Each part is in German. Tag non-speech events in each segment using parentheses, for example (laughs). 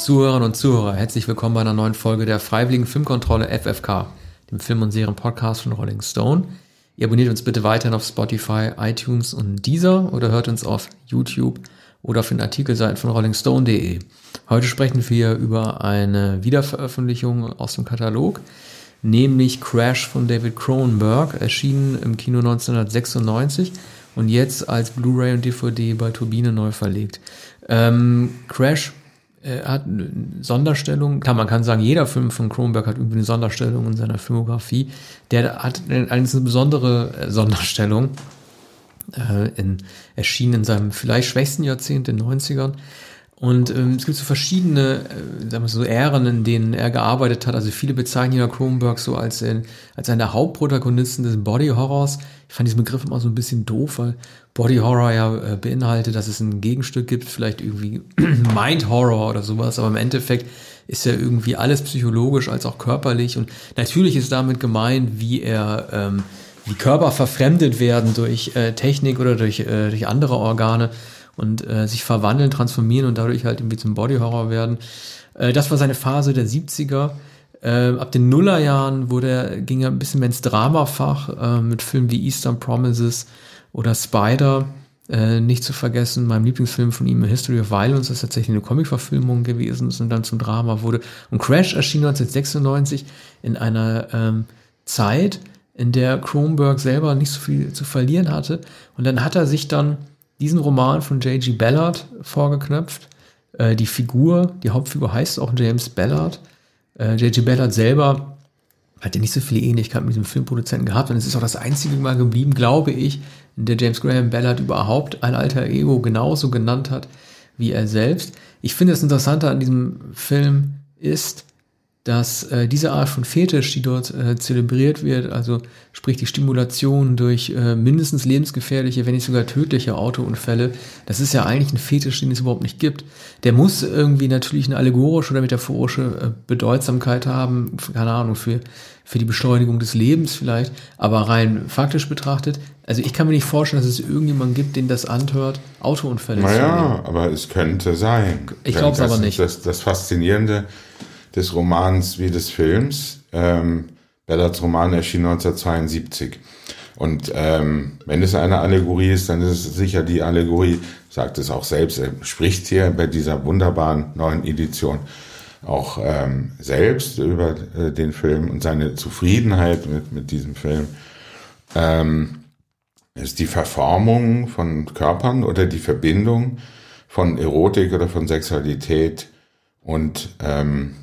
Zuhörerinnen und Zuhörer, herzlich willkommen bei einer neuen Folge der Freiwilligen Filmkontrolle FFK, dem Film- und Serien-Podcast von Rolling Stone. Ihr abonniert uns bitte weiterhin auf Spotify, iTunes und Deezer oder hört uns auf YouTube oder auf den Artikelseiten von rollingstone.de. Heute sprechen wir über eine Wiederveröffentlichung aus dem Katalog, nämlich Crash von David Cronenberg, erschienen im Kino 1996 und jetzt als Blu-ray und DVD bei Turbine neu verlegt. Ähm, Crash er hat eine Sonderstellung. Klar, man kann sagen, jeder Film von Kronberg hat irgendwie eine Sonderstellung in seiner Filmografie. Der hat eine besondere äh, Sonderstellung. Äh, in, erschienen in seinem vielleicht schwächsten Jahrzehnt, den 90ern. Und ähm, es gibt so verschiedene, äh, sagen wir so, Ähren, in denen er gearbeitet hat. Also viele bezeichnen ja Kronberg so als, ein, als einer der Hauptprotagonisten des Body Horrors. Ich fand diesen Begriff immer so ein bisschen doof, weil Body Horror ja äh, beinhaltet, dass es ein Gegenstück gibt, vielleicht irgendwie (clears throat) Mind Horror oder sowas. Aber im Endeffekt ist ja irgendwie alles psychologisch als auch körperlich. Und natürlich ist damit gemeint, wie er, ähm, wie Körper verfremdet werden durch äh, Technik oder durch, äh, durch andere Organe und äh, sich verwandeln, transformieren und dadurch halt irgendwie zum Body Horror werden. Äh, das war seine Phase der 70er. Äh, ab den Nullerjahren wurde ging er ein bisschen mehr ins Dramafach äh, mit Filmen wie Eastern Promises oder Spider. Äh, nicht zu vergessen, mein Lieblingsfilm von ihm, History of Violence, das tatsächlich eine Comicverfilmung gewesen ist und dann zum Drama wurde. Und Crash erschien 1996 in einer ähm, Zeit, in der Kronberg selber nicht so viel zu verlieren hatte. Und dann hat er sich dann diesen Roman von J.G. Ballard vorgeknöpft. Äh, die Figur, die Hauptfigur heißt auch James Ballard. Äh, J.G. Ballard selber hat ja nicht so viele Ähnlichkeiten mit diesem Filmproduzenten gehabt und es ist auch das einzige Mal geblieben, glaube ich, in der James Graham Ballard überhaupt ein alter Ego genauso genannt hat wie er selbst. Ich finde das Interessante an diesem Film ist, dass äh, diese Art von Fetisch, die dort äh, zelebriert wird, also sprich die Stimulation durch äh, mindestens lebensgefährliche, wenn nicht sogar tödliche Autounfälle, das ist ja eigentlich ein Fetisch, den es überhaupt nicht gibt. Der muss irgendwie natürlich eine allegorische oder metaphorische äh, Bedeutsamkeit haben, keine Ahnung, für, für die Beschleunigung des Lebens vielleicht, aber rein faktisch betrachtet, also ich kann mir nicht vorstellen, dass es irgendjemanden gibt, den das anhört, Autounfälle naja, zu Naja, aber es könnte sein. Ich glaube es aber nicht. Das, das Faszinierende des Romans wie des Films. Ähm, Bellards Roman erschien 1972. Und ähm, wenn es eine Allegorie ist, dann ist es sicher die Allegorie, sagt es auch selbst, er spricht hier bei dieser wunderbaren neuen Edition auch ähm, selbst über äh, den Film und seine Zufriedenheit mit, mit diesem Film. Ähm, ist die Verformung von Körpern oder die Verbindung von Erotik oder von Sexualität und ähm,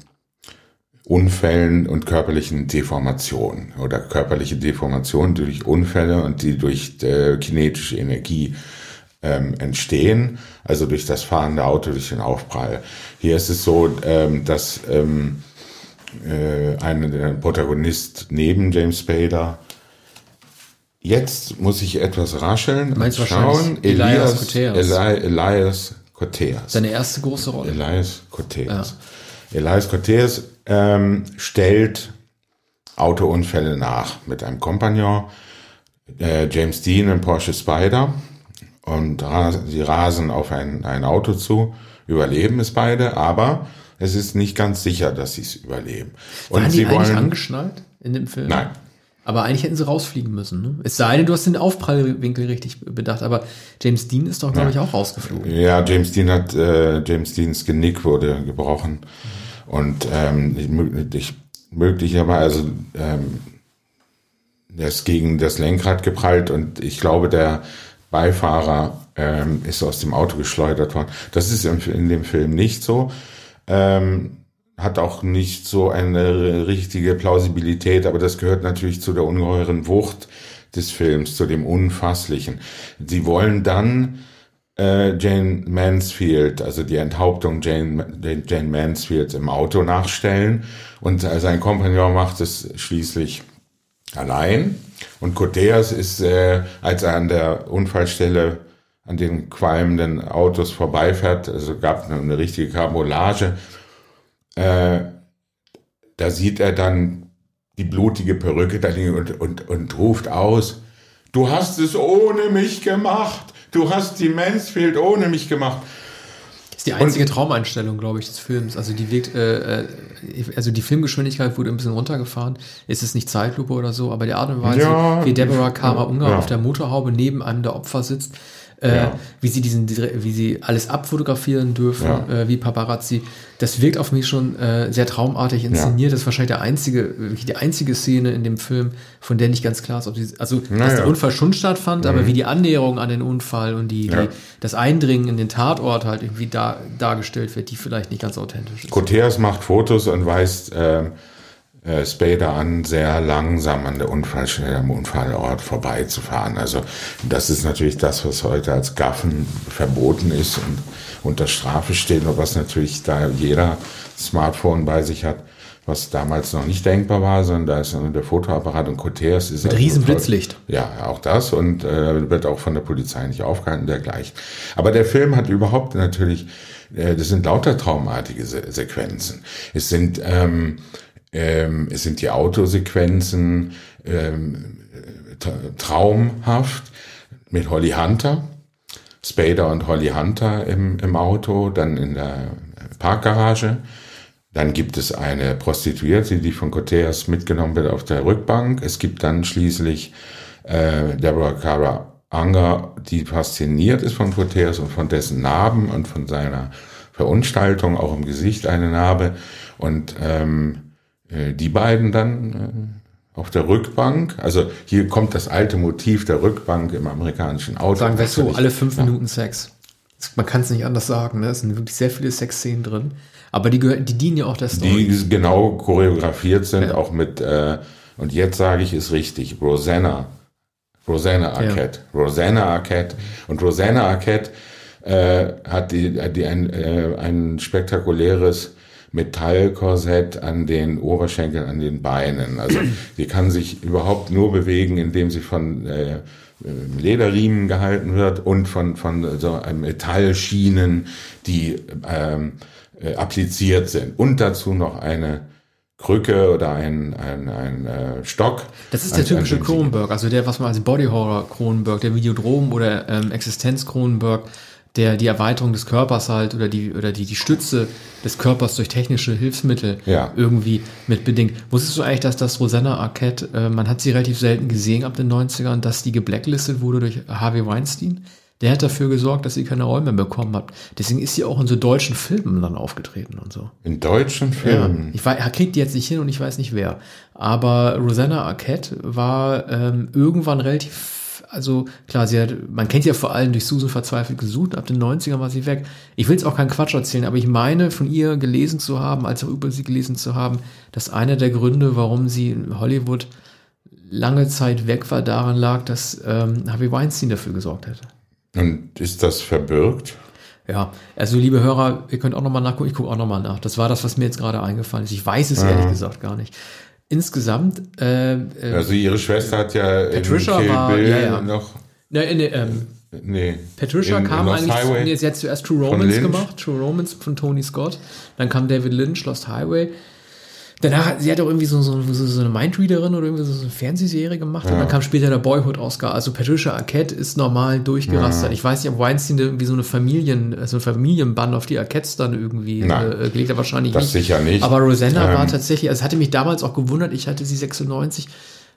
Unfällen und körperlichen Deformationen oder körperliche Deformationen durch Unfälle und die durch äh, kinetische Energie ähm, entstehen, also durch das fahrende Auto, durch den Aufprall. Hier ist es so, ähm, dass ähm, äh, ein der Protagonist neben James Spader Jetzt muss ich etwas rascheln Meinst und schauen. Elias, Elias Eli, Elias. Seine erste große Rolle. Elias Koteas. Ja. Elias Koteas ähm, stellt Autounfälle nach mit einem Kompagnon, äh, James Dean im Porsche Spider und sie rasen auf ein, ein Auto zu, überleben es beide, aber es ist nicht ganz sicher, dass sie es überleben. Und Waren sie die eigentlich angeschnallt in dem Film? Nein. Aber eigentlich hätten sie rausfliegen müssen. Ne? Es sei denn, du hast den Aufprallwinkel richtig bedacht. Aber James Dean ist doch, glaube ja. ich, auch rausgeflogen. Ja, James Dean hat, äh, James Deans Genick wurde gebrochen. Mhm. Und ähm, ich, möglicherweise ähm, er ist gegen das Lenkrad geprallt und ich glaube, der Beifahrer ähm, ist aus dem Auto geschleudert worden. Das ist in, in dem Film nicht so. Ähm, hat auch nicht so eine richtige Plausibilität, aber das gehört natürlich zu der ungeheuren Wucht des Films, zu dem Unfasslichen. Sie wollen dann äh, Jane Mansfield, also die Enthauptung Jane, Jane Mansfields im Auto nachstellen. Und sein Kompagnon macht es schließlich allein. Und Coteas ist, äh, als er an der Unfallstelle an den qualmenden Autos vorbeifährt, also gab eine richtige Karambolage, äh, da sieht er dann die blutige Perücke da und, und, und ruft aus, du hast es ohne mich gemacht. Du hast die Mansfield ohne mich gemacht. Das ist die einzige und, Traumeinstellung, glaube ich, des Films. Also die wirkt, äh, äh, also die Filmgeschwindigkeit wurde ein bisschen runtergefahren. Es ist nicht Zeitlupe oder so, aber die Art und Weise, ja, wie Deborah Kara Unger ja. auf der Motorhaube neben einem der Opfer sitzt, äh, ja. wie sie diesen, wie sie alles abfotografieren dürfen, ja. äh, wie Paparazzi. Das wirkt auf mich schon äh, sehr traumartig inszeniert. Ja. Das ist wahrscheinlich der einzige, die einzige Szene in dem Film, von der nicht ganz klar ist, ob sie, also dass der Unfall schon stattfand, mhm. aber wie die Annäherung an den Unfall und die, die, das Eindringen in den Tatort halt irgendwie da, dargestellt wird, die vielleicht nicht ganz authentisch ist. Coteas macht Fotos und weist äh, äh, Spader an, sehr langsam an der Unfallstelle, am Unfallort vorbeizufahren. Also das ist natürlich das, was heute als Gaffen verboten ist und unter Strafe steht und was natürlich da jeder Smartphone bei sich hat, was damals noch nicht denkbar war, sondern da ist der Fotoapparat und Coteas ist mit also riesen Blitzlicht. Ja, auch das und äh, wird auch von der Polizei nicht aufgehalten, dergleichen. Aber der Film hat überhaupt natürlich, äh, das sind lauter traumartige Se Sequenzen. Es sind ähm, ähm, es sind die Autosequenzen ähm, traumhaft mit Holly Hunter, Spader und Holly Hunter im, im Auto, dann in der Parkgarage. Dann gibt es eine Prostituierte, die von Coteas mitgenommen wird auf der Rückbank. Es gibt dann schließlich äh, Deborah Cara Anger, die fasziniert ist von Coteas und von dessen Narben und von seiner Verunstaltung, auch im Gesicht eine Narbe. Und ähm, äh, die beiden dann äh, auf der Rückbank. Also hier kommt das alte Motiv der Rückbank im amerikanischen Auto. Sagen wir so, alle fünf ja. Minuten Sex. Man kann es nicht anders sagen. Ne? Es sind wirklich sehr viele Sexszenen drin. Aber die, gehören, die dienen ja auch der Story. Die genau choreografiert sind, ja. auch mit, äh, und jetzt sage ich es richtig, Rosanna. Rosanna Arquette. Ja. Rosanna Arquette. Und Rosanna Arquette äh, hat, die, hat die ein, äh, ein spektakuläres Metallkorsett an den Oberschenkeln, an den Beinen. Also (clears throat) sie kann sich überhaupt nur bewegen, indem sie von äh, Lederriemen gehalten wird und von, von so Metallschienen, die ähm, äh, appliziert sind. Und dazu noch eine Krücke oder ein, ein, ein äh, Stock. Das ist der typische Cronenberg, also der, was man als Body Horror Cronenberg, der Videodrom oder ähm, Existenz Cronenberg der die Erweiterung des Körpers halt oder die oder die die Stütze des Körpers durch technische Hilfsmittel ja. irgendwie mit bedingt. Wusstest du eigentlich, dass das Rosanna Arquette, äh, man hat sie relativ selten gesehen ab den 90ern, dass die geblacklistet wurde durch Harvey Weinstein? Der hat dafür gesorgt, dass sie keine Räume bekommen hat. Deswegen ist sie auch in so deutschen Filmen dann aufgetreten und so. In deutschen Filmen? Ja. Ich weiß, er kriegt die jetzt nicht hin und ich weiß nicht wer. Aber Rosanna Arquette war ähm, irgendwann relativ also klar, sie hat, man kennt sie ja vor allem durch Susan verzweifelt gesucht, ab den 90ern war sie weg. Ich will jetzt auch keinen Quatsch erzählen, aber ich meine, von ihr gelesen zu haben, als auch über sie gelesen zu haben, dass einer der Gründe, warum sie in Hollywood lange Zeit weg war, daran lag, dass ähm, Harvey Weinstein dafür gesorgt hätte. Und ist das verbirgt? Ja, also liebe Hörer, ihr könnt auch nochmal nachgucken, ich gucke auch nochmal nach. Das war das, was mir jetzt gerade eingefallen ist. Ich weiß es ja. ehrlich gesagt gar nicht insgesamt. Äh, äh, also ihre Schwester hat ja Patricia in war, Bill ja, ja. noch. Ne, in, ähm, nee. Patricia in, kam in eigentlich. Highway sie hat zuerst True Romance gemacht, True Romance von Tony Scott. Dann kam David Lynch, Lost Highway. Danach, sie hat auch irgendwie so, so, so eine Mindreaderin oder irgendwie so eine Fernsehserie gemacht ja. und dann kam später der Boyhood-Oscar. Also Patricia Arquette ist normal durchgerastert. Ja. Ich weiß nicht, ob Weinstein irgendwie so eine Familien, so ein Familienband auf die Arquettes dann irgendwie äh, gelegt hat, wahrscheinlich das nicht. sicher nicht. Aber Rosanna ähm. war tatsächlich, also es hatte mich damals auch gewundert, ich hatte sie 96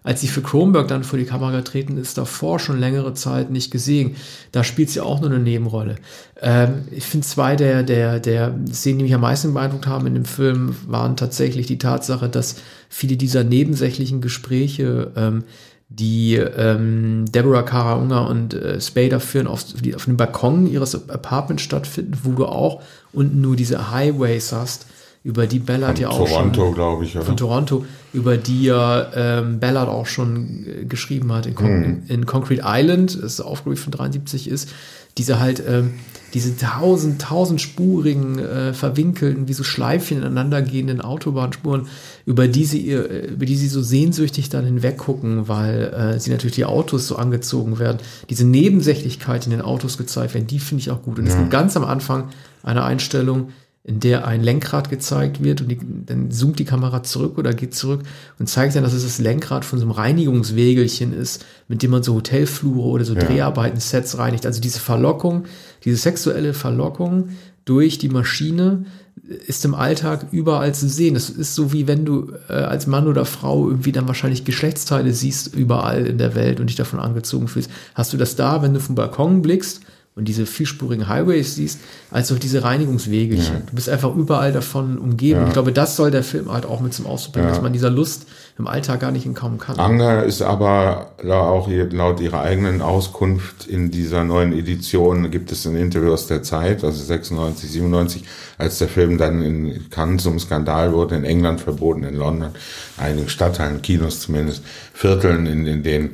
als sie für Kronberg dann vor die Kamera getreten ist, davor schon längere Zeit nicht gesehen. Da spielt sie auch nur eine Nebenrolle. Ähm, ich finde zwei der, der, der Szenen, die mich am meisten beeindruckt haben in dem Film, waren tatsächlich die Tatsache, dass viele dieser nebensächlichen Gespräche, ähm, die ähm, Deborah Kara Unger und äh, Spader führen, auf, auf dem Balkon ihres Apartments stattfinden, wo du auch unten nur diese Highways hast, über die Ballard ja auch Toronto, glaube ich, oder? Von Toronto, über die ja ähm, Ballard auch schon äh, geschrieben hat in, Con hm. in, Concrete Island, das aufgerufen von 73 ist, diese halt, ähm, diese tausend, tausendspurigen, äh, verwinkelten, wie so Schleifchen ineinander gehenden Autobahnspuren, über die sie, äh, über die sie so sehnsüchtig dann hinweggucken, weil äh, sie natürlich die Autos so angezogen werden. Diese Nebensächlichkeit in den Autos gezeigt werden, die finde ich auch gut. Und es ja. gibt ganz am Anfang eine Einstellung, in der ein Lenkrad gezeigt wird und die, dann zoomt die Kamera zurück oder geht zurück und zeigt dann, dass es das Lenkrad von so einem Reinigungswegelchen ist, mit dem man so Hotelflure oder so ja. Dreharbeiten, Sets reinigt. Also diese Verlockung, diese sexuelle Verlockung durch die Maschine ist im Alltag überall zu sehen. Das ist so wie wenn du äh, als Mann oder Frau irgendwie dann wahrscheinlich Geschlechtsteile siehst überall in der Welt und dich davon angezogen fühlst. Hast du das da, wenn du vom Balkon blickst und diese vielspurigen Highways siehst, als auch diese Reinigungswege. Ja. Du bist einfach überall davon umgeben. Ja. Ich glaube, das soll der Film halt auch mit zum Ausdruck bringen, ja. dass man dieser Lust im Alltag gar nicht entkommen kann. Anger ist aber auch laut ihrer eigenen Auskunft in dieser neuen Edition gibt es ein Interview aus der Zeit, also 96, 97, als der Film dann in Cannes zum Skandal wurde, in England verboten, in London, einigen Stadtteilen, Kinos zumindest, Vierteln, in, in denen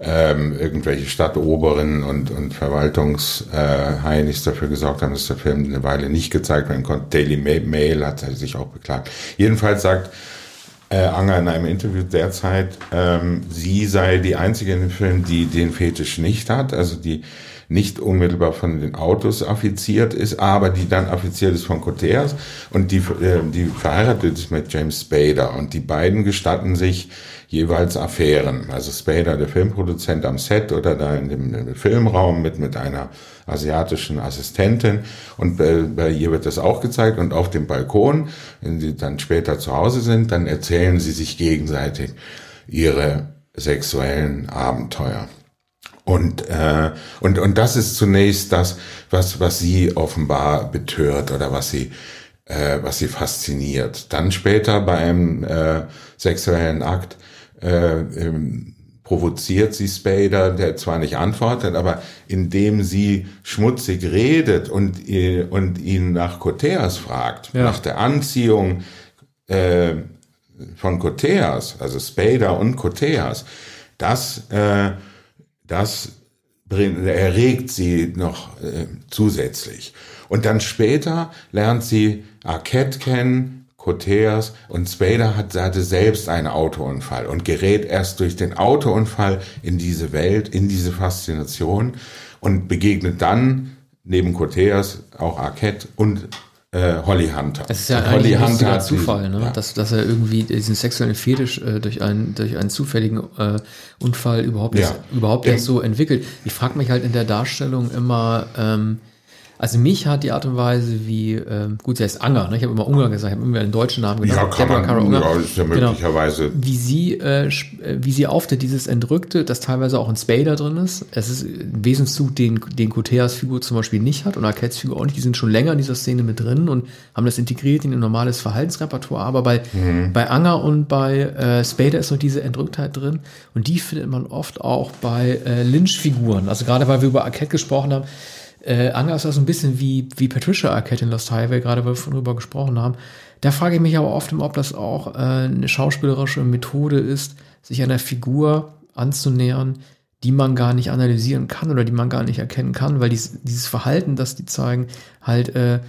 ähm, irgendwelche Stadtoberen und, und Verwaltungsheinis äh, dafür gesorgt haben, dass der Film eine Weile nicht gezeigt werden konnte. Daily Mail hat sich auch beklagt. Jedenfalls sagt äh, Anger in einem Interview derzeit, ähm, sie sei die einzige in dem Film, die den Fetisch nicht hat, also die nicht unmittelbar von den Autos affiziert ist, aber die dann affiziert ist von Coteas und die, äh, die verheiratet ist mit James Spader und die beiden gestatten sich jeweils Affären. Also Spader, der Filmproduzent am Set oder da in dem, Filmraum mit, mit einer asiatischen Assistentin und bei, bei ihr wird das auch gezeigt und auf dem Balkon, wenn sie dann später zu Hause sind, dann erzählen sie sich gegenseitig ihre sexuellen Abenteuer. Und, äh, und, und das ist zunächst das, was, was sie offenbar betört oder was sie, äh, was sie fasziniert. Dann später bei einem äh, sexuellen Akt äh, ähm, provoziert sie Spader, der zwar nicht antwortet, aber indem sie schmutzig redet und, äh, und ihn nach Koteas fragt, ja. nach der Anziehung äh, von Koteas, also Spader und Koteas, das, äh, das bringt, erregt sie noch äh, zusätzlich. Und dann später lernt sie Arquette kennen, Coteas und Spader hat, hatte selbst einen Autounfall und gerät erst durch den Autounfall in diese Welt, in diese Faszination und begegnet dann neben Coteas auch Arquette und äh, Holly Hunter. Es ist ja und Holly ein Hunter Zufall, ne? Ja. dass, dass er irgendwie diesen sexuellen Fetisch äh, durch, einen, durch einen zufälligen äh, Unfall überhaupt, ja. erst, überhaupt erst so entwickelt. Ich frage mich halt in der Darstellung immer, ähm, also mich hat die Art und Weise, wie, ähm, gut, sie heißt Anger, ne? ich habe immer Unger gesagt, ich habe immer einen deutschen Namen genannt. Ja, kann man, Unger. ja, ist ja genau. möglicherweise. Genau. Wie sie, äh, äh, wie sie auftritt, dieses Entrückte, das teilweise auch in Spader drin ist. Es ist ein Wesenszug, den, den Koteas Figur zum Beispiel nicht hat und Arquettes Figur auch nicht. Die sind schon länger in dieser Szene mit drin und haben das integriert in ein normales Verhaltensrepertoire. Aber bei, mhm. bei Anger und bei äh, Spader ist noch diese Entrücktheit drin und die findet man oft auch bei äh, Lynch-Figuren. Also gerade weil wir über Arquette gesprochen haben, äh, auch so ein bisschen wie, wie Patricia Arquette in Lost Highway, gerade weil wir von drüber gesprochen haben. Da frage ich mich aber oft, ob das auch äh, eine schauspielerische Methode ist, sich einer Figur anzunähern, die man gar nicht analysieren kann oder die man gar nicht erkennen kann, weil dies, dieses Verhalten, das die zeigen, halt äh,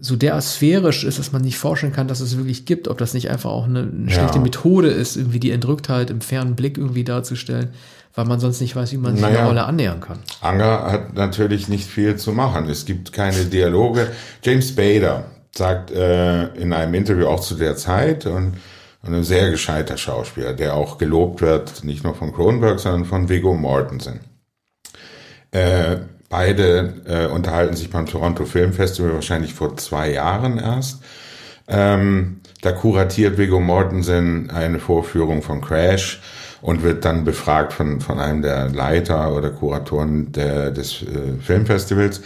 so der sphärisch ist, dass man nicht vorstellen kann, dass es wirklich gibt, ob das nicht einfach auch eine, eine ja. schlechte Methode ist, irgendwie die Entrücktheit im fernen Blick irgendwie darzustellen weil man sonst nicht weiß, wie man sich naja, der Rolle annähern kann. Anger hat natürlich nicht viel zu machen. Es gibt keine Dialoge. James Bader sagt äh, in einem Interview auch zu der Zeit und, und ein sehr gescheiter Schauspieler, der auch gelobt wird, nicht nur von Cronenberg, sondern von Viggo Mortensen. Äh, beide äh, unterhalten sich beim Toronto Film Festival wahrscheinlich vor zwei Jahren erst. Ähm, da kuratiert Viggo Mortensen eine Vorführung von Crash und wird dann befragt von, von einem der Leiter oder Kuratoren der, des äh, Filmfestivals.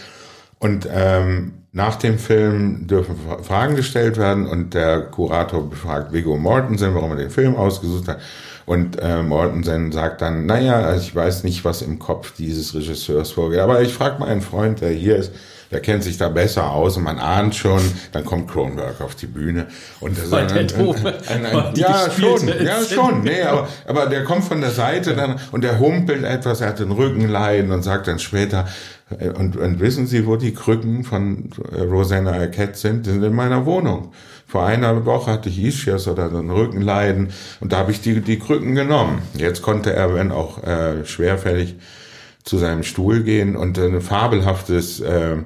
Und ähm, nach dem Film dürfen Fragen gestellt werden und der Kurator befragt Viggo Mortensen, warum er den Film ausgesucht hat. Und äh, Mortensen sagt dann, naja, also ich weiß nicht, was im Kopf dieses Regisseurs vorgeht, aber ich frage mal einen Freund, der hier ist, der kennt sich da besser aus und man ahnt schon, dann kommt Kronberg auf die Bühne und das ist ein, ein, ein, ja schon, ja schon, nee, aber, aber der kommt von der Seite dann und der humpelt etwas, er hat den Rückenleiden und sagt dann später, äh, und, und wissen Sie, wo die Krücken von äh, Rosanna Arquette sind? Die sind in meiner Wohnung. Vor einer Woche hatte ich Ischias oder so ein Rückenleiden und da habe ich die, die Krücken genommen. Jetzt konnte er, wenn auch äh, schwerfällig, zu seinem Stuhl gehen und ein fabelhaftes äh,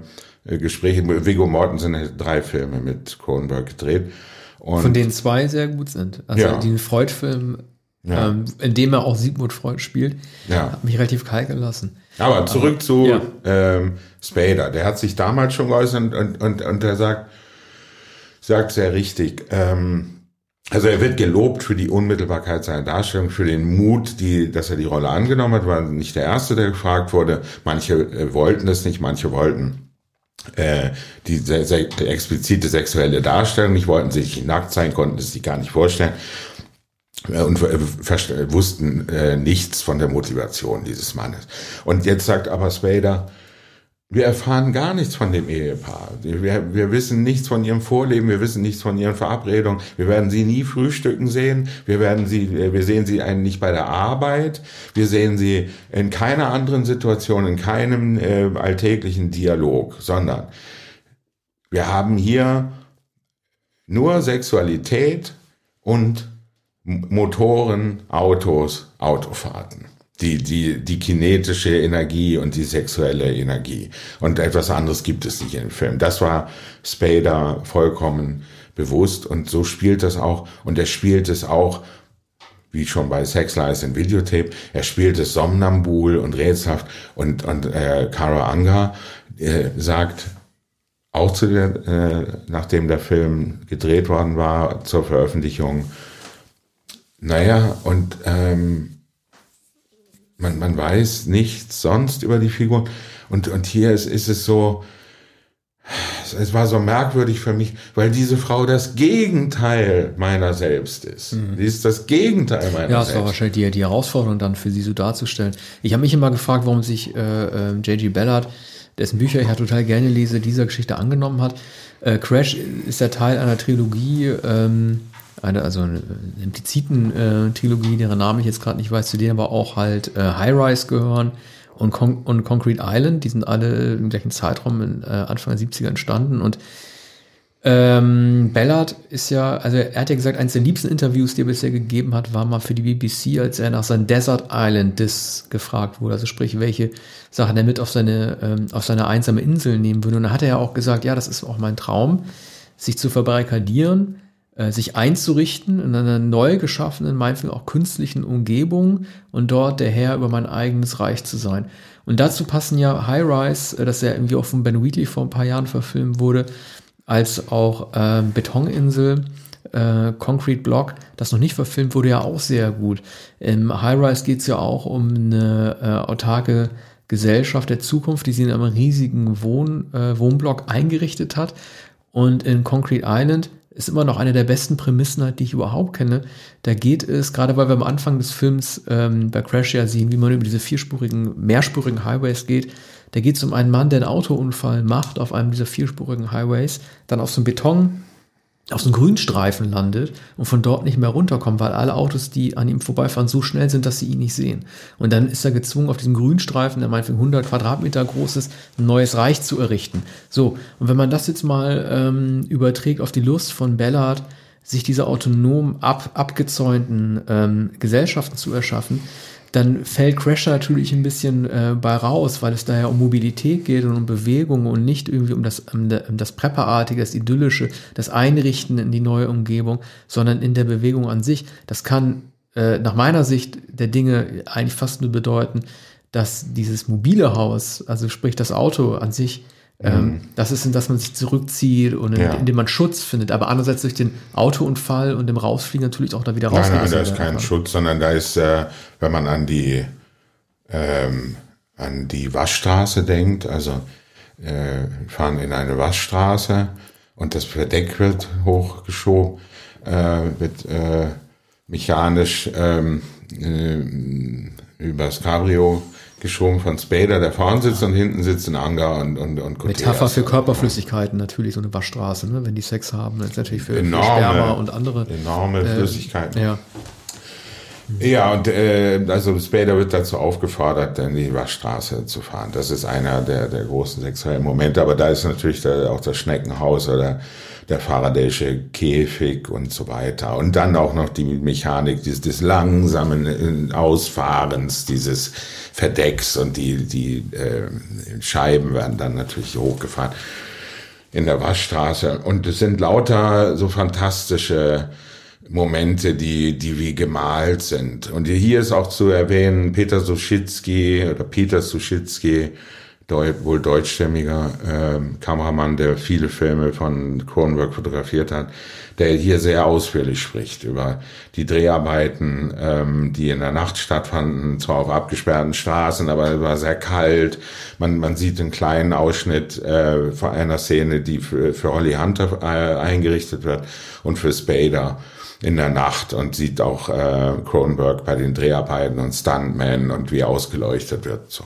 Gespräch. Viggo Mortensen hat drei Filme mit Cronenberg gedreht. Und Von denen zwei sehr gut sind. Also ja. den Freud-Film ja. ähm, indem er auch Sigmund Freud spielt, ja. hat mich relativ kalt gelassen. Aber zurück Aber, zu ja. ähm, Spader. Der hat sich damals schon geäußert und, und, und er sagt, sagt sehr richtig, ähm, also er wird gelobt für die Unmittelbarkeit seiner Darstellung, für den Mut, die, dass er die Rolle angenommen hat, war nicht der Erste, der gefragt wurde. Manche äh, wollten es nicht, manche wollten äh, die se se explizite sexuelle Darstellung nicht, wollten sich nackt sein, konnten es sich gar nicht vorstellen äh, und äh, wussten äh, nichts von der Motivation dieses Mannes. Und jetzt sagt aber Spader, wir erfahren gar nichts von dem Ehepaar. Wir, wir wissen nichts von ihrem Vorleben, wir wissen nichts von ihren Verabredungen. Wir werden sie nie frühstücken sehen. Wir werden sie, wir sehen sie eigentlich nicht bei der Arbeit. Wir sehen sie in keiner anderen Situation, in keinem äh, alltäglichen Dialog, sondern wir haben hier nur Sexualität und Motoren, Autos, Autofahrten die, die, die kinetische Energie und die sexuelle Energie. Und etwas anderes gibt es nicht im Film. Das war Spader vollkommen bewusst und so spielt das auch. Und er spielt es auch, wie schon bei Sex Lies in Videotape, er spielt es somnambul und rätselhaft und, und äh, Kara Anga äh, sagt, auch zu der, äh, nachdem der Film gedreht worden war, zur Veröffentlichung, naja, und ähm, man, man weiß nichts sonst über die Figuren. Und, und hier ist, ist es so, es war so merkwürdig für mich, weil diese Frau das Gegenteil meiner selbst ist. Mhm. Die ist das Gegenteil meiner selbst. Ja, es war wahrscheinlich die, die Herausforderung dann für sie so darzustellen. Ich habe mich immer gefragt, warum sich äh, äh, J.G. Ballard, dessen Bücher ich ja total gerne lese, dieser Geschichte angenommen hat. Äh, Crash ist ja Teil einer Trilogie, ähm, eine, also eine impliziten äh, Trilogie, deren Namen ich jetzt gerade nicht weiß, zu denen aber auch halt äh, High Rise gehören und, Con und Concrete Island, die sind alle im gleichen Zeitraum in, äh, Anfang der 70er entstanden und ähm, Ballard ist ja, also er hat ja gesagt, eines der liebsten Interviews, die er bisher gegeben hat, war mal für die BBC, als er nach seinem Desert Island Disc gefragt wurde, also sprich, welche Sachen er mit auf seine, ähm, auf seine einsame Insel nehmen würde. Und da hat er ja auch gesagt, ja, das ist auch mein Traum, sich zu verbarrikadieren sich einzurichten in einer neu geschaffenen, meinetwegen auch künstlichen Umgebung und dort der Herr über mein eigenes Reich zu sein. Und dazu passen ja High Rise, äh, das ja irgendwie auch von Ben Wheatley vor ein paar Jahren verfilmt wurde, als auch äh, Betoninsel, äh, Concrete Block, das noch nicht verfilmt wurde, ja auch sehr gut. Im High Rise geht es ja auch um eine äh, autarke Gesellschaft der Zukunft, die sie in einem riesigen Wohn, äh, Wohnblock eingerichtet hat. Und in Concrete Island ist immer noch eine der besten Prämissen, halt, die ich überhaupt kenne. Da geht es, gerade weil wir am Anfang des Films ähm, bei Crash ja sehen, wie man über diese vierspurigen, mehrspurigen Highways geht, da geht es um einen Mann, der einen Autounfall macht auf einem dieser vierspurigen Highways, dann auf so einem Beton auf so einem Grünstreifen landet und von dort nicht mehr runterkommt, weil alle Autos, die an ihm vorbeifahren, so schnell sind, dass sie ihn nicht sehen. Und dann ist er gezwungen, auf diesem Grünstreifen, der meinetwegen 100 Quadratmeter groß ist, ein neues Reich zu errichten. So, und wenn man das jetzt mal ähm, überträgt auf die Lust von Ballard, sich diese autonom ab, abgezäunten ähm, Gesellschaften zu erschaffen, dann fällt Crasher natürlich ein bisschen äh, bei raus, weil es daher um Mobilität geht und um Bewegung und nicht irgendwie um das, um das Prepperartige, das Idyllische, das Einrichten in die neue Umgebung, sondern in der Bewegung an sich. Das kann äh, nach meiner Sicht der Dinge eigentlich fast nur bedeuten, dass dieses mobile Haus, also sprich das Auto an sich, mhm. das ist, dass man sich zurückzieht und in, ja. indem man Schutz findet. Aber andererseits durch den Autounfall und dem Rausfliegen natürlich auch da wieder raus. Nein, nein, da ist kein Schutz, sondern da ist, äh, wenn man an die, ähm, an die Waschstraße denkt, also äh, fahren in eine Waschstraße und das Verdeck wird hochgeschoben, äh, wird äh, mechanisch ähm, äh, übers Cabrio geschoben von Spader, der vorne sitzt und hinten sitzt ein Anger und, und, und Koteas. Metapher für Körperflüssigkeiten natürlich, so eine Waschstraße, ne? wenn die Sex haben, das ist natürlich für, enorme, für Sperma und andere. Enorme äh, Flüssigkeiten. Ja. Ja, und äh, also Spader wird dazu aufgefordert, in die Waschstraße zu fahren. Das ist einer der, der großen sexuellen Momente, aber da ist natürlich der, auch das Schneckenhaus oder der Faraday'sche Käfig und so weiter. Und dann auch noch die Mechanik des, des langsamen äh, Ausfahrens dieses Verdecks und die, die äh, Scheiben werden dann natürlich hochgefahren in der Waschstraße. Und es sind lauter so fantastische Momente, die, die wie gemalt sind. Und hier ist auch zu erwähnen, Peter Suschitzky oder Peter Suschitzky, wohl deutschstämmiger äh, Kameramann, der viele Filme von Cronenberg fotografiert hat, der hier sehr ausführlich spricht über die Dreharbeiten, ähm, die in der Nacht stattfanden, zwar auf abgesperrten Straßen, aber es war sehr kalt. Man, man sieht einen kleinen Ausschnitt äh, von einer Szene, die für, für Holly Hunter äh, eingerichtet wird und für Spader in der Nacht und sieht auch äh, Cronenberg bei den Dreharbeiten und Stuntman und wie ausgeleuchtet wird. So.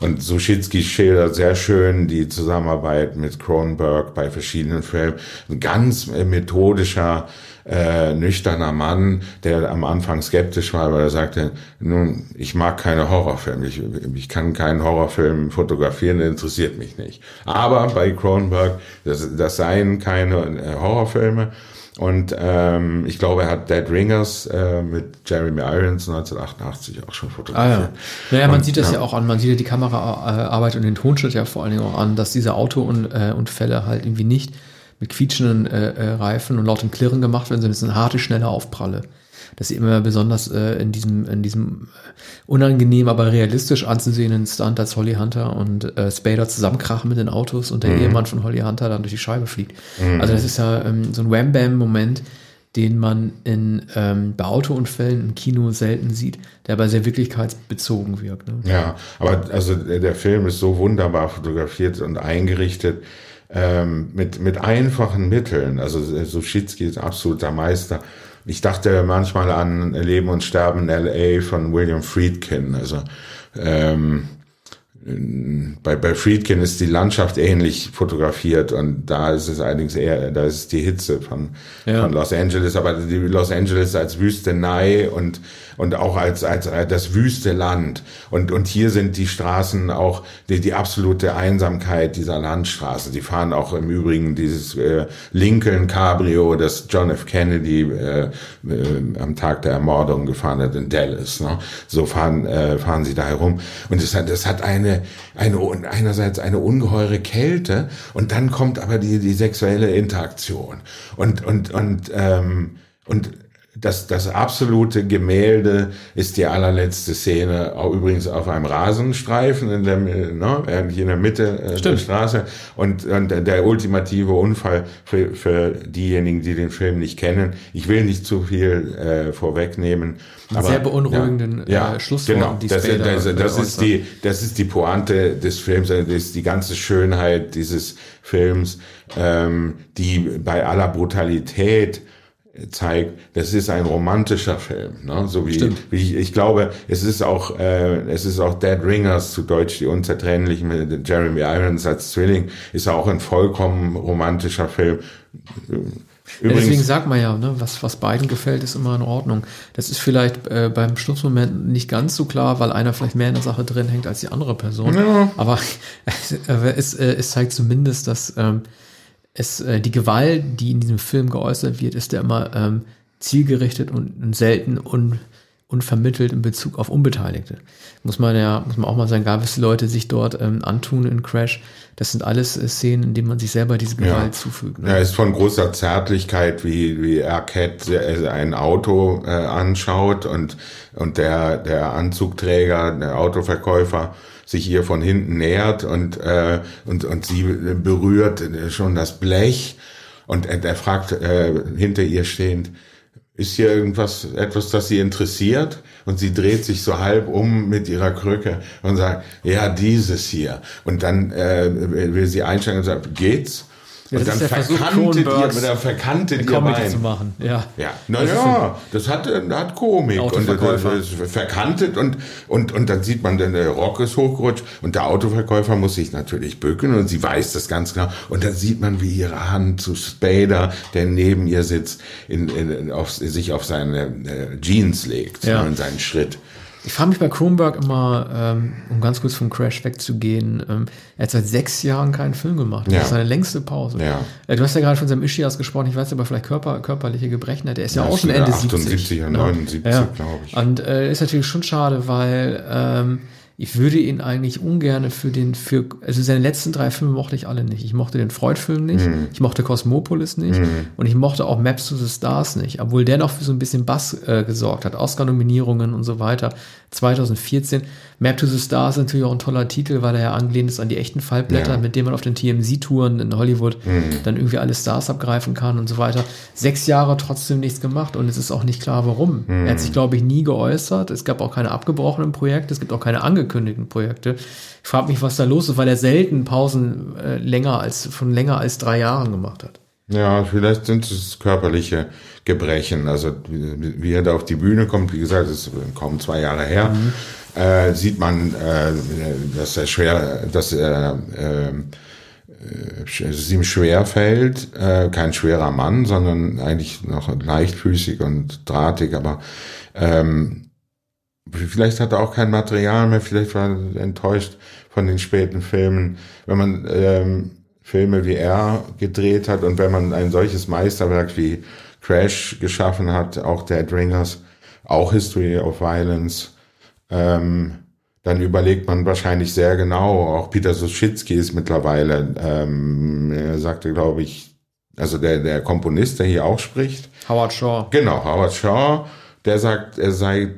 Und Suschitzky schildert sehr schön die Zusammenarbeit mit Cronenberg bei verschiedenen Filmen. Ganz äh, methodischer, äh, nüchterner Mann, der am Anfang skeptisch war, weil er sagte, nun, ich mag keine Horrorfilme, ich, ich kann keinen Horrorfilm fotografieren, der interessiert mich nicht. Aber bei Cronenberg, das, das seien keine äh, Horrorfilme, und ähm, ich glaube, er hat Dead Ringers äh, mit Jeremy Irons 1988 auch schon fotografiert. Ah, ja. Naja, man und, sieht das ja. ja. auch an, man sieht ja die Kameraarbeit und den Tonschnitt ja vor allen Dingen auch an, dass diese Autounfälle äh, halt irgendwie nicht mit quietschenden äh, äh, Reifen und lautem Klirren gemacht werden, sondern es sind harte, schnelle Aufpralle dass sie immer besonders äh, in diesem, in diesem unangenehm, aber realistisch anzusehenden Stunt, als Holly Hunter und äh, Spader zusammenkrachen mit den Autos und der mhm. Ehemann von Holly Hunter dann durch die Scheibe fliegt. Mhm. Also das ist ja ähm, so ein Wham-Bam-Moment, den man in, ähm, bei Autounfällen im Kino selten sieht, der aber sehr wirklichkeitsbezogen wirkt. Ne? Ja, aber also der Film ist so wunderbar fotografiert und eingerichtet ähm, mit, mit einfachen Mitteln. Also Suschitzky ist absoluter Meister. Ich dachte manchmal an Leben und Sterben in L.A. von William Friedkin. Also ähm, bei, bei Friedkin ist die Landschaft ähnlich fotografiert und da ist es allerdings eher, da ist es die Hitze von, ja. von Los Angeles, aber die Los Angeles als Wüstenei und und auch als, als, als das wüste Land. Und, und hier sind die Straßen auch die, die absolute Einsamkeit dieser Landstraße. Die fahren auch im Übrigen dieses äh, Lincoln Cabrio, das John F. Kennedy äh, äh, am Tag der Ermordung gefahren hat in Dallas. Ne? So fahren, äh, fahren sie da herum. Und es hat, es hat eine, eine, einerseits eine ungeheure Kälte und dann kommt aber die, die sexuelle Interaktion. Und, und, und, ähm, und das, das absolute Gemälde ist die allerletzte Szene, auch übrigens auf einem Rasenstreifen in der, ne, eigentlich in der Mitte äh, der Straße. Und, und der ultimative Unfall für, für diejenigen, die den Film nicht kennen. Ich will nicht zu viel äh, vorwegnehmen. Einen aber, sehr beunruhigenden ja, äh, Schlusswort. Genau, die das, das, das, das ist die, das ist die Pointe des Films, das ist die ganze Schönheit dieses Films, ähm, die bei aller Brutalität zeigt, das ist ein romantischer Film, ne? so wie, wie ich, ich glaube, es ist auch äh, es ist auch Dead Ringers zu Deutsch die unzertrennlichen mit Jeremy Irons als Zwilling ist auch ein vollkommen romantischer Film. Übrigens, ja, deswegen sagt man ja, ne, was, was beiden gefällt, ist immer in Ordnung. Das ist vielleicht äh, beim Schlussmoment nicht ganz so klar, weil einer vielleicht mehr in der Sache drin hängt als die andere Person. Ja. Aber (laughs) es, äh, es zeigt zumindest, dass ähm, es, äh, die Gewalt, die in diesem Film geäußert wird, ist ja immer ähm, zielgerichtet und, selten un, unvermittelt in Bezug auf Unbeteiligte. Muss man ja, muss man auch mal sagen, gab es Leute sich dort ähm, antun in Crash. Das sind alles äh, Szenen, in denen man sich selber diese Gewalt ja. zufügt. Ne? Ja, ist von großer Zärtlichkeit, wie, wie Arquette äh, ein Auto äh, anschaut und, und der, der Anzugträger, der Autoverkäufer, sich ihr von hinten nähert und, äh, und, und sie berührt schon das Blech und er, fragt äh, hinter ihr stehend, ist hier irgendwas, etwas, das sie interessiert? Und sie dreht sich so halb um mit ihrer Krücke und sagt, ja, dieses hier. Und dann äh, will sie einsteigen und sagt, geht's? Ja, und dann verkanntet ihr, dann verkanntet ihr Bein. zu machen. Ja. Ja. Naja, das hat, hat Komik. Und das verkantet und, und, und dann sieht man, der Rock ist hochgerutscht und der Autoverkäufer muss sich natürlich bücken und sie weiß das ganz genau. Und dann sieht man, wie ihre Hand zu Spader, der neben ihr sitzt, in, in, auf, sich auf seine äh, Jeans legt, ja. in seinen Schritt. Ich frage mich bei Kronberg immer, ähm, um ganz kurz vom Crash wegzugehen, ähm, er hat seit sechs Jahren keinen Film gemacht. Das ja. ist seine längste Pause. Ja. Äh, du hast ja gerade von seinem Ischias gesprochen, ich weiß aber vielleicht Körper, körperliche Gebrechen hat. Er ist ja, ja auch schon Ende 78, 70. 79, glaube ich. Und äh, ist natürlich schon schade, weil ähm, ich würde ihn eigentlich ungern für den, für, also seine letzten drei Filme mochte ich alle nicht. Ich mochte den Freud-Film nicht, mhm. ich mochte Cosmopolis nicht mhm. und ich mochte auch Maps to the Stars nicht, obwohl der noch für so ein bisschen Bass äh, gesorgt hat, Oscar-Nominierungen und so weiter. 2014. Map to the Stars ist natürlich auch ein toller Titel, weil er ja angelehnt ist an die echten Fallblätter, ja. mit denen man auf den TMZ-Touren in Hollywood mhm. dann irgendwie alle Stars abgreifen kann und so weiter. Sechs Jahre trotzdem nichts gemacht und es ist auch nicht klar, warum. Mhm. Er hat sich, glaube ich, nie geäußert. Es gab auch keine abgebrochenen Projekte, es gibt auch keine angekündigten Projekte. Ich frage mich, was da los ist, weil er selten Pausen äh, länger als von länger als drei Jahren gemacht hat. Ja, vielleicht sind es körperliche Gebrechen. Also wie, wie er da auf die Bühne kommt, wie gesagt, ist kaum zwei Jahre her, mhm. äh, sieht man, äh, dass er schwer, dass er äh, es ihm schwer fällt, äh, kein schwerer Mann, sondern eigentlich noch leichtfüßig und drahtig, aber ähm, vielleicht hat er auch kein Material mehr, vielleicht war er enttäuscht von den späten Filmen. Wenn man ähm, Filme wie er gedreht hat und wenn man ein solches Meisterwerk wie Crash geschaffen hat, auch Dead Ringers, auch History of Violence, ähm, dann überlegt man wahrscheinlich sehr genau. Auch Peter Suschitzky ist mittlerweile, ähm, er sagte, glaube ich, also der, der Komponist, der hier auch spricht. Howard Shaw. Genau, Howard Shaw, der sagt, er sei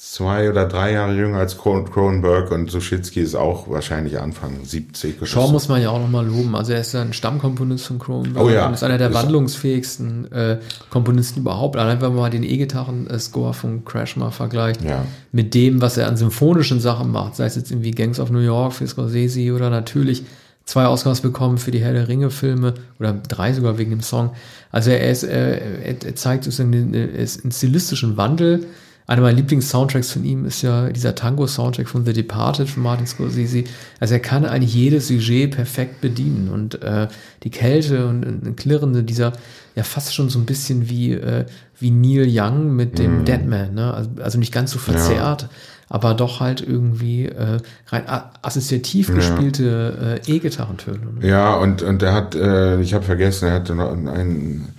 zwei oder drei Jahre jünger als Cronenberg und Suschitzky ist auch wahrscheinlich Anfang 70. Shaw muss man ja auch nochmal loben. Also er ist ja ein Stammkomponist von Cronenberg oh ja. und ist einer der ist wandlungsfähigsten äh, Komponisten überhaupt. Allein wenn man mal den E-Gitarren-Score von Crash mal vergleicht ja. mit dem, was er an symphonischen Sachen macht, sei es jetzt irgendwie Gangs of New York für Scorsese oder natürlich zwei Oscars bekommen für die Herr der Ringe Filme oder drei sogar wegen dem Song. Also er, ist, äh, er, er zeigt sozusagen einen, einen stilistischen Wandel einer meiner Lieblings-Soundtracks von ihm ist ja dieser Tango-Soundtrack von The Departed von Martin Scorsese. Also er kann eigentlich jedes Sujet perfekt bedienen und äh, die Kälte und ein Klirrende dieser, ja fast schon so ein bisschen wie, äh, wie Neil Young mit dem mm. Deadman, ne? Also, also nicht ganz so verzerrt. Ja. Aber doch halt irgendwie äh, rein assoziativ gespielte äh, E-Gitarrentöne. Ne? Ja, und, und er hat, äh, ich habe vergessen, er hatte noch einen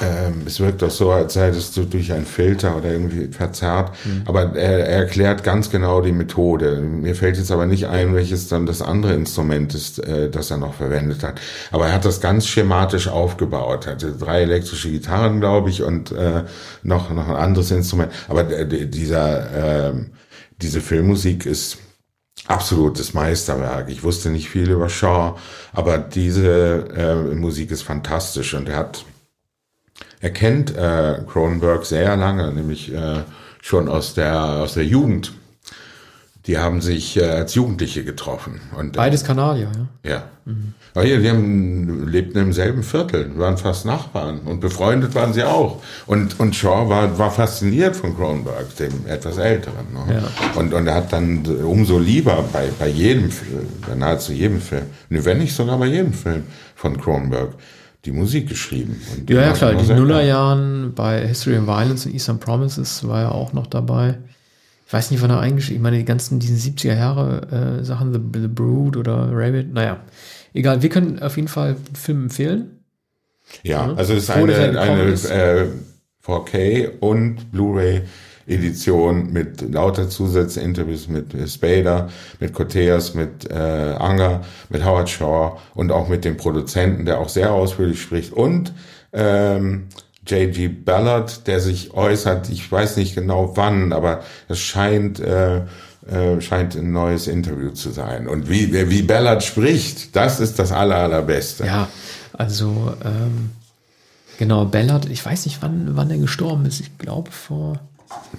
ähm, es wirkt doch so, als sei das so durch einen Filter oder irgendwie verzerrt. Mhm. Aber er, er, erklärt ganz genau die Methode. Mir fällt jetzt aber nicht ein, welches dann das andere Instrument ist, äh, das er noch verwendet hat. Aber er hat das ganz schematisch aufgebaut. Er hatte drei elektrische Gitarren, glaube ich, und äh, noch, noch ein anderes Instrument. Aber äh, dieser, äh, diese Filmmusik ist absolutes Meisterwerk. Ich wusste nicht viel über Shaw, aber diese äh, Musik ist fantastisch und er hat er kennt äh, Cronenberg sehr lange, nämlich äh, schon aus der, aus der Jugend. Die haben sich äh, als Jugendliche getroffen. Und, äh, Beides Kanadier, ja? Ja. Mhm. Aber hier, die haben, lebten im selben Viertel, waren fast Nachbarn und befreundet waren sie auch. Und, und Shaw war, war fasziniert von Cronenberg, dem etwas Älteren. Ne? Ja. Und, und er hat dann umso lieber bei, bei jedem Film, bei nahezu jedem Film, wenn nicht sogar bei jedem Film von Cronenberg, die Musik geschrieben. Und ja, ja, klar. Die Nullerjahren bei History of Violence und Eastern Promises war er auch noch dabei. Ich weiß nicht, wann er eingeschrieben Ich meine, die ganzen, diesen 70er Jahre äh, Sachen, The, The Brood oder Rabbit, naja. Egal, wir können auf jeden Fall den Film empfehlen. Ja, ja. also es ist eine, eine äh, 4K und Blu-ray Edition mit lauter Zusatzinterviews mit Spader, mit Coteas, mit äh, Anger, mit Howard Shaw und auch mit dem Produzenten, der auch sehr ausführlich spricht und ähm, J.G. Ballard, der sich äußert, ich weiß nicht genau wann, aber es scheint äh, äh, scheint ein neues Interview zu sein. Und wie, wie Ballard spricht, das ist das aller, allerbeste. Ja, also ähm, genau, Ballard, ich weiß nicht, wann, wann er gestorben ist. Ich glaube vor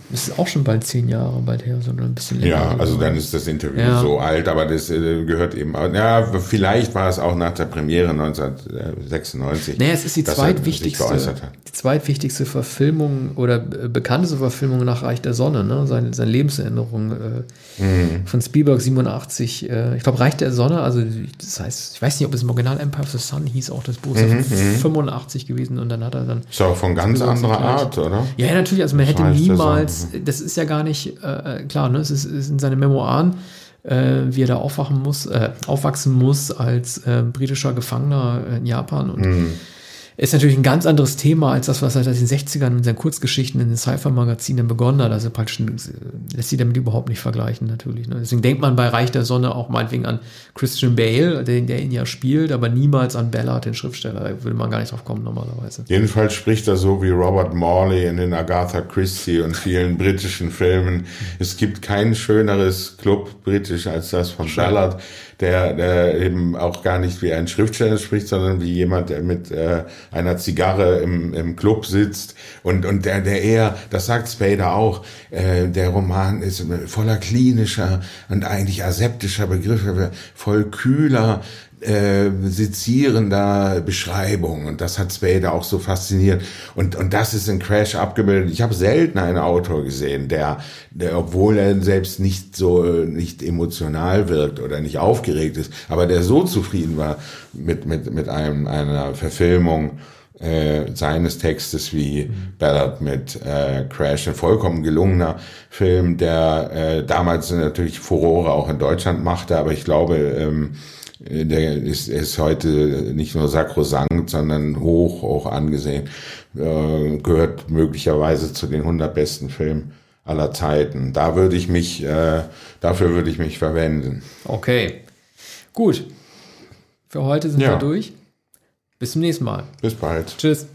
das ist auch schon bald zehn Jahre bald her, sondern ein bisschen länger. Ja, also dann ist das Interview ja. so alt, aber das äh, gehört eben, ja, vielleicht war es auch nach der Premiere 1996. Naja, es ist die zweitwichtigste, die zweitwichtigste Verfilmung oder bekannteste Verfilmung nach Reich der Sonne, ne? Seine, seine Lebenserinnerung äh, mhm. von Spielberg 87. Äh, ich glaube, Reich der Sonne, also das heißt, ich weiß nicht, ob es im Original Empire of the Sun hieß, auch das Buch mhm, 85 mhm. gewesen und dann hat er dann. Ist auch von ganz anderer Art, oder? Ja, ja, natürlich, also man hätte niemals damals, das ist ja gar nicht äh, äh, klar, ne? es ist, ist in seinen Memoiren, äh, wie er da aufwachen muss, äh, aufwachsen muss als äh, britischer Gefangener in Japan und mhm. Ist natürlich ein ganz anderes Thema als das, was er seit den 60ern in seinen Kurzgeschichten in den Sci-Fi-Magazinen begonnen hat. Also praktisch lässt sich damit überhaupt nicht vergleichen, natürlich. Ne? Deswegen denkt man bei Reich der Sonne auch meinetwegen an Christian Bale, der, der ihn ja spielt, aber niemals an Ballard, den Schriftsteller. Da würde man gar nicht drauf kommen normalerweise. Jedenfalls spricht er so wie Robert Morley in den Agatha Christie und vielen britischen Filmen. Es gibt kein schöneres Club britisch als das von Ballard der, der eben auch gar nicht wie ein Schriftsteller spricht, sondern wie jemand, der mit äh, einer Zigarre im, im Club sitzt. Und, und der, der eher, das sagt Spader auch, äh, der Roman ist voller klinischer und eigentlich aseptischer Begriffe, voll kühler, äh, sezierender Beschreibung und das hat Spade auch so fasziniert und und das ist in Crash abgebildet. Ich habe selten einen Autor gesehen, der, der obwohl er selbst nicht so nicht emotional wirkt oder nicht aufgeregt ist, aber der so zufrieden war mit mit mit einem einer Verfilmung äh, seines Textes wie. Ballard mit äh, Crash, ein vollkommen gelungener Film, der äh, damals natürlich Furore auch in Deutschland machte, aber ich glaube ähm, der ist, ist heute nicht nur sakrosankt, sondern hoch, hoch angesehen. Äh, gehört möglicherweise zu den 100 besten Filmen aller Zeiten. Da würde ich mich, äh, dafür würde ich mich verwenden. Okay. Gut. Für heute sind ja. wir durch. Bis zum nächsten Mal. Bis bald. Tschüss.